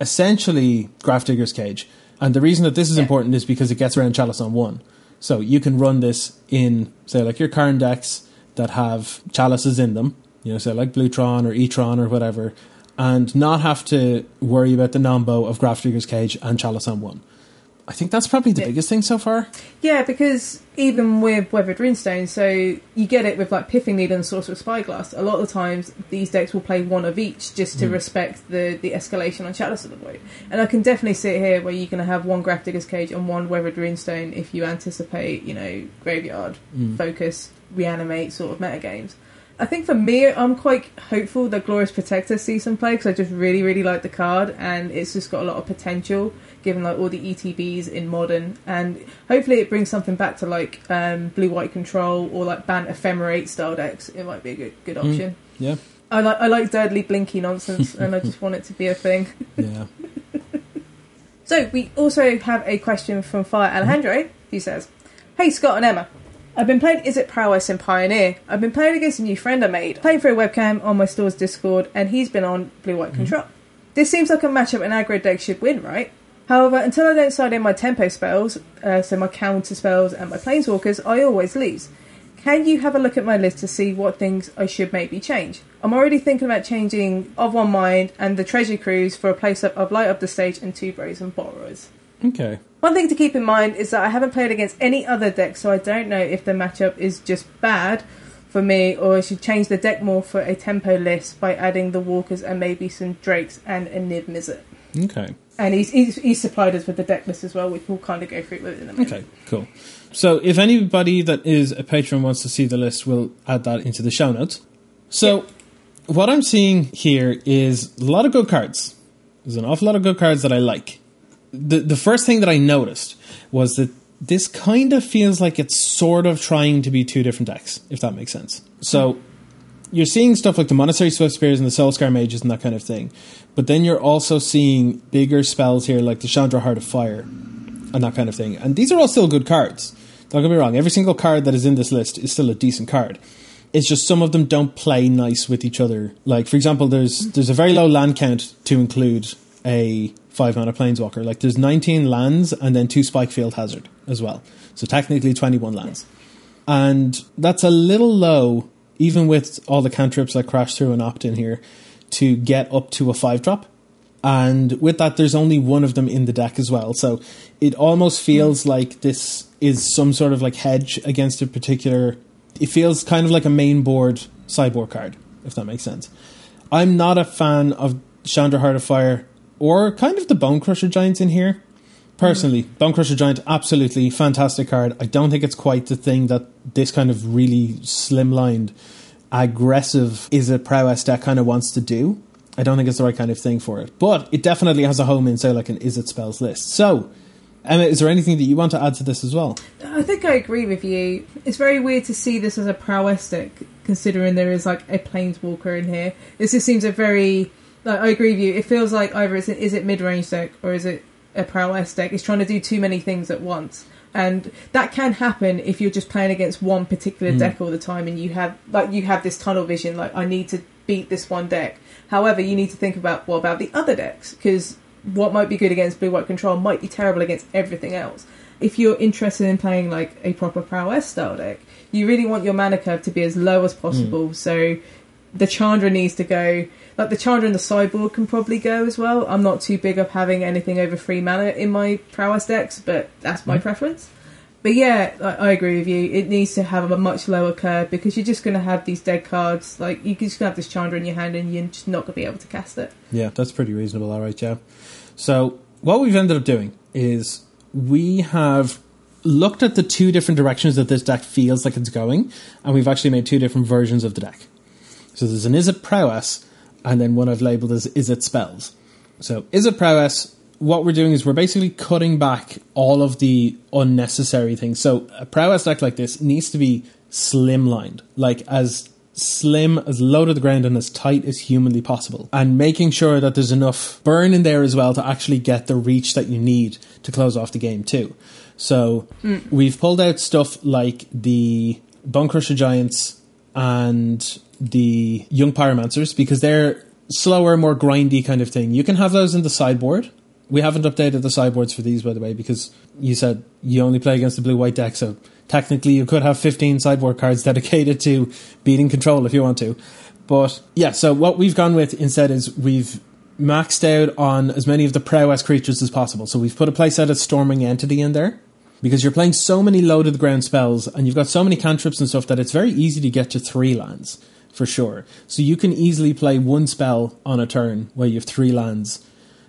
essentially Grafdigger's Cage. And the reason that this is Yeah. important is because it gets around Chalice on one. So you can run this in, say, like your current decks that have chalices in them, you know, say like Blutron or Etron or whatever, and not have to worry about the nombo of Grafdigger's Cage and Chalice on one. I think that's probably the Yeah. biggest thing so far. Yeah, because even with Weathered Runestone, so you get it with like Pithing Needle and Sorcerous Spyglass. A lot of the times, these decks will play one of each just to hmm. respect the the escalation on Chalice of the Void. And I can definitely see it here where you're going to have one Grafdigger's Cage and one Weathered Runestone if you anticipate, you know, Graveyard, hmm. Focus, Reanimate sort of metagames. I think for me, I'm quite hopeful that Glorious Protector sees some play because I just really, really like the card and it's just got a lot of potential given like all the ETBs in modern and hopefully it brings something back to like um, blue white control or like Bant ephemerate style decks. It might be a good good option. Yeah. I like I like dirtly blinky nonsense [LAUGHS] and I just want it to be a thing. Yeah. [LAUGHS] So we also have a question from Fire Alejandro who says, Hey Scott and Emma. I've been playing Izzet Prowess in Pioneer. I've been playing against a new friend I made, playing through a webcam on my store's Discord, and he's been on Blue White Control. This seems like a matchup an aggro deck should win, right? However, until I don't side in my tempo spells, uh, so my counter spells and my planeswalkers, I always lose. Can you have a look at my list to see what things I should maybe change? I'm already thinking about changing Of One Mind and the Treasure Cruise for a place up of Light Up the Stage and Two Brazen Borrowers. Okay. One thing to keep in mind is that I haven't played against any other deck, so I don't know if the matchup is just bad for me or I should change the deck more for a tempo list by adding the Walkers and maybe some Drakes and a Niv Mizzet. Okay. And he's, he's, he's supplied us with the deck list as well, which we'll kind of go through with in a minute. Okay, cool. So if anybody that is a patron wants to see the list, we'll add that into the show notes. So what I'm seeing here is a lot of good cards. There's an awful lot of good cards that I like. The the first thing that I noticed was that this kind of feels like it's sort of trying to be two different decks, if that makes sense. So you're seeing stuff like the Monastery Swiftspears and the Soulscar Mages and that kind of thing. But then you're also seeing bigger spells here like the Chandra Heart of Fire and that kind of thing. And these are all still good cards. Don't get me wrong, every single card that is in this list is still a decent card. It's just some of them don't play nice with each other. Like for example, there's there's a very low land count to include a five mana planeswalker. Like there's 19 lands and then two Spikefield Hazard as well. So technically 21 lands. And that's a little low, even with all the cantrips that crash through and opt in here, to get up to a five drop. And with that, there's only one of them in the deck as well. So it almost feels hmm. like this is some sort of like hedge against a particular. It feels kind of like a main board cyborg card, if that makes sense. I'm not a fan of Chandra Heart of Fire or kind of the Bonecrusher Giants in here. Personally, mm. Bonecrusher Giant, absolutely fantastic card. I don't think it's quite the thing that this kind of really slimlined, aggressive Izzet prowess deck kind of wants to do. I don't think it's the right kind of thing for it. But it definitely has a home in, say, like an Izzet spells list. So, Emma, is there anything that you want to add to this as well? I think I agree with you. It's very weird to see this as a prowess deck, considering there is like a planeswalker in here. This just seems a very like, I agree with you. It feels like either it's an, Izzet mid range deck or is it a prowess deck? It's trying to do too many things at once, and that can happen if you're just playing against one particular mm. deck all the time, and you have like you have this tunnel vision. Like I need to beat this one deck. However, you need to think about what about the other decks because what might be good against blue white control might be terrible against everything else. If you're interested in playing like a proper prowess style deck, you really want your mana curve to be as low as possible. Mm. So the Chandra needs to go like the Chandra and the Cyborg can probably go as well. I'm not too big of having anything over three mana in my prowess decks, but that's my mm. preference. But yeah, I, I, agree with you. It needs to have a much lower curve because you're just going to have these dead cards. Like you're just going to have this Chandra in your hand and you're just not going to be able to cast it. Yeah, that's pretty reasonable. All right, Joe. So what we've ended up doing is we have looked at the two different directions that this deck feels like it's going, and we've actually made two different versions of the deck. So there's an Izzet Prowess and then one I've labeled as Izzet Spells. So Izzet Prowess, what we're doing is we're basically cutting back all of the unnecessary things. So a prowess deck like this needs to be slimlined, like as slim, as low to the ground, and as tight as humanly possible. And making sure that there's enough burn in there as well to actually get the reach that you need to close off the game too. So mm. we've pulled out stuff like the Bonecrusher Giants and the Young Pyromancers because they're slower, more grindy kind of thing. You can have those in the sideboard. We haven't updated the sideboards for these, by the way, because you said you only play against the blue white deck, so technically you could have 15 sideboard cards [LAUGHS] dedicated to beating control if you want to. But yeah, so what we've gone with instead is we've maxed out on as many of the prowess creatures as possible. So we've put a playset of Stormwing Entity in there because you're playing so many low to the ground spells and you've got so many cantrips and stuff that it's very easy to get to three lands for sure. So you can easily play one spell on a turn where you have three lands.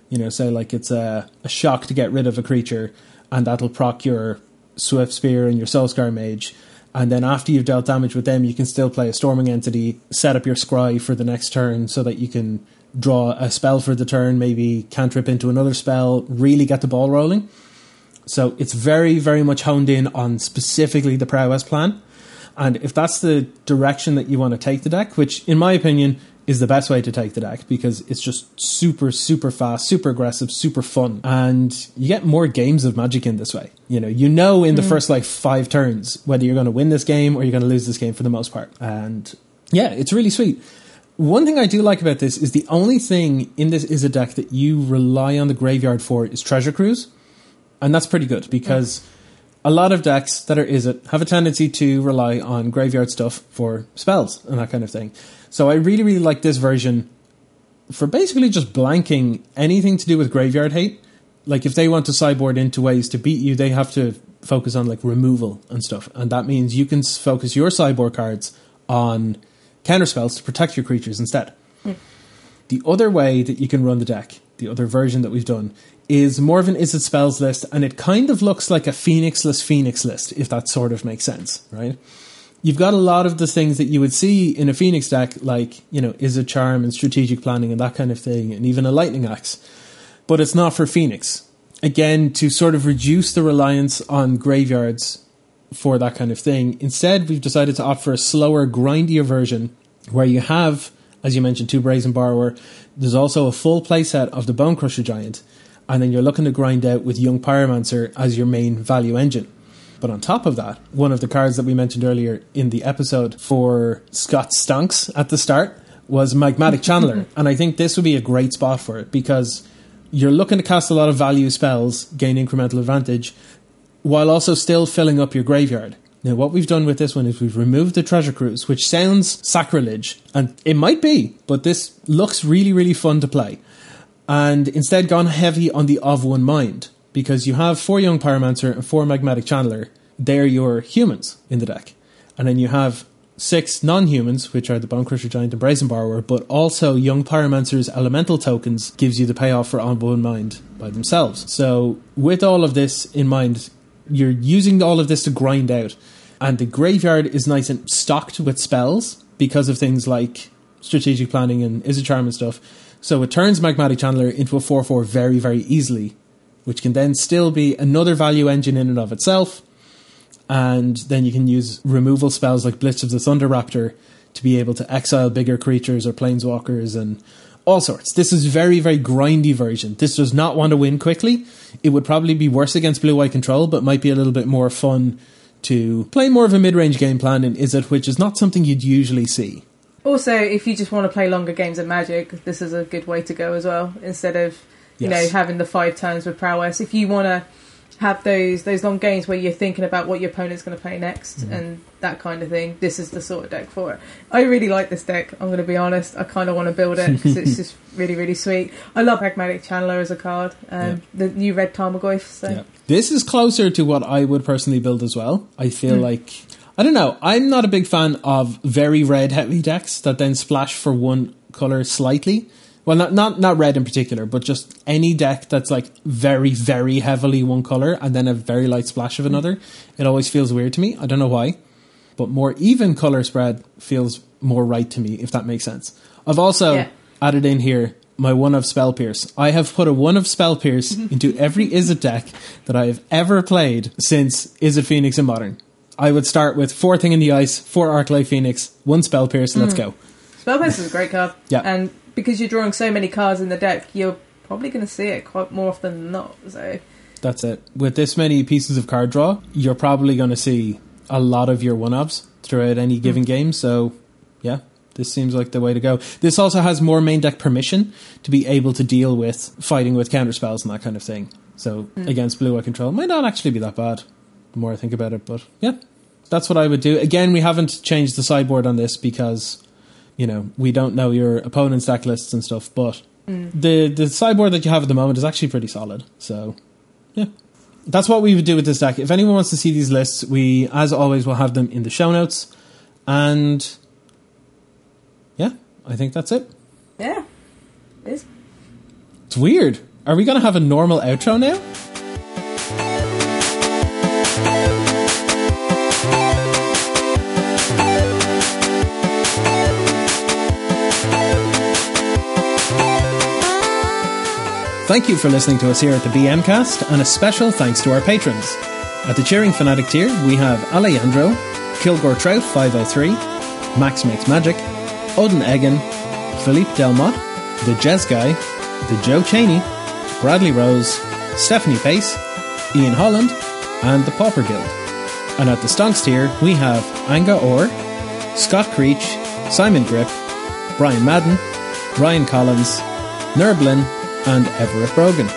You know, say like it's a, a shock to get rid of a creature, and that'll proc your Swiftspear and your Soulscar Mage. And then after you've dealt damage with them, you can still play a Stormwing Entity, set up your Scry for the next turn so that you can draw a spell for the turn, maybe cantrip into another spell, really get the ball rolling. So it's very, very much honed in on specifically the prowess plan. And if that's the direction that you want to take the deck, which in my opinion is the best way to take the deck because it's just super, super fast, super aggressive, super fun. And you get more games of Magic in this way. You know, you know in the mm. first like five turns whether you're going to win this game or you're going to lose this game for the most part. And yeah, it's really sweet. One thing I do like about this is the only thing in this is a deck that you rely on the graveyard for is Treasure Cruise and that's pretty good because mm. A lot of decks that are Izzet have a tendency to rely on graveyard stuff for spells and that kind of thing. So I really really like this version for basically just blanking anything to do with graveyard hate. Like if they want to sideboard into ways to beat you, they have to focus on like removal and stuff, and that means you can focus your sideboard cards on counter spells to protect your creatures instead. Mm. The other way that you can run the deck, the other version that we've done, is more of an Izzet spells list, and it kind of looks like a phoenixless phoenix list, if that sort of makes sense, right? You've got a lot of the things that you would see in a phoenix deck, like you know, Izzet charm and strategic planning and that kind of thing, and even a lightning axe, but it's not for phoenix. Again, to sort of reduce the reliance on graveyards for that kind of thing. Instead, we've decided to opt for a slower, grindier version where you have, as you mentioned, two Brazen Borrower. There's also a full playset of the Bonecrusher Giant and then you're looking to grind out with Young Pyromancer as your main value engine. But on top of that, one of the cards that we mentioned earlier in the episode for Scott Stonks at the start was Magmatic [LAUGHS] Channeler. and I think this would be a great spot for it because you're looking to cast a lot of value spells, gain incremental advantage, while also still filling up your graveyard. Now, what we've done with this one is we've removed the treasure cruise, which sounds sacrilege, and it might be, but this looks really, really fun to play. And instead gone heavy on the of one mind, because you have four young pyromancer and four magmatic channeler. They're your humans in the deck. And then you have six non-humans, which are the Bonecrusher Giant and Brazen Borrower, but also Young Pyromancer's elemental tokens gives you the payoff for Of One Mind by themselves. So with all of this in mind, you're using all of this to grind out. And the graveyard is nice and stocked with spells because of things like strategic planning and Izzet Charm and stuff. So it turns Magmatic Channeler into a 4 4 very, very easily, which can then still be another value engine in and of itself. And then you can use removal spells like Blitz of the Thunder Raptor to be able to exile bigger creatures or planeswalkers and all sorts. This is very, very grindy version. This does not want to win quickly. It would probably be worse against blue white control, but might be a little bit more fun to play more of a mid range game plan in Izzet, which is not something you'd usually see. Also, if you just want to play longer games of Magic, this is a good way to go as well. Instead of you Yes. know having the five turns with prowess, if you want to have those those long games where you're thinking about what your opponent's going to play next Mm-hmm. and that kind of thing, this is the sort of deck for it. I really like this deck. I'm going to be honest. I kind of want to build it because it's [LAUGHS] just really really sweet. I love Pragmatic Channeler as a card. Um, Yeah. The new red Tarmogoyf. So. Yeah. This is closer to what I would personally build as well. I feel Hmm. like I don't know. I'm not a big fan of very red heavy decks that then splash for one color slightly. Well, not not not red in particular, but just any deck that's like very very heavily one color and then a very light splash of another. It always feels weird to me. I don't know why, but more even color spread feels more right to me if that makes sense. I've also Yeah. added in here my one of Spell Pierce. I have put a one of Spell Pierce [LAUGHS] into every Izzet deck that I have ever played since is Izzet Phoenix and Modern. I would start with four Thing in the Ice, four Arclight Phoenix, one Spell Pierce, and let's hmm. go. spell pierce is a great card. Yeah. And because you're drawing so many cards in the deck, you're probably going to see it quite more often than not. So That's it. With this many pieces of card draw, you're probably going to see a lot of your one ofs throughout any given hmm. game. So, yeah, this seems like the way to go. This also has more main deck permission to be able to deal with fighting with counter spells and that kind of thing. So, hmm. against blue eye control, might not actually be that bad the more I think about it. But, yeah, that's what I would do. Again, we haven't changed the sideboard on this because, you know, we don't know your opponent's deck lists and stuff, but. The the sideboard that you have at the moment is actually pretty solid. So yeah. That's what we would do with this deck. If anyone wants to see these lists, we, as always, will have them in the show notes. And yeah, I think that's it. yeah, it is. It's weird. Are we going to have a normal outro now? Thank you for listening to us here at the BM Cast, and a special thanks to our patrons. At the Cheering Fanatic tier, we have Alejandro, Kilgore Trout 503, Max Makes Magic, Odin Egan, Philippe Delmotte, The Jez Guy, The Joe Cheney, Bradley Rose, Stephanie Pace, Ian Holland, and the Pauper Guild. And at the Stonks tier, we have Anga Orr, Scott Creech, Simon Grip, Brian Madden, Ryan Collins, Nerblin, and Everett Brogan.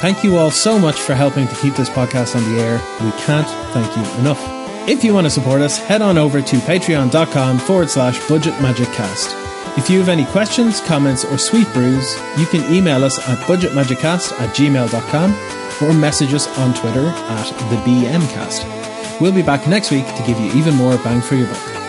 Thank you all so much for helping to keep this podcast on the air. We can't thank you enough. If you want to support us, head on over to patreon.com forward slash budget magic cast. If you have any questions, comments, or sweet brews, you can email us at budgetmagiccast at gmail.com or message us on Twitter at the BMcast. We'll be back next week to give you even more bang for your buck.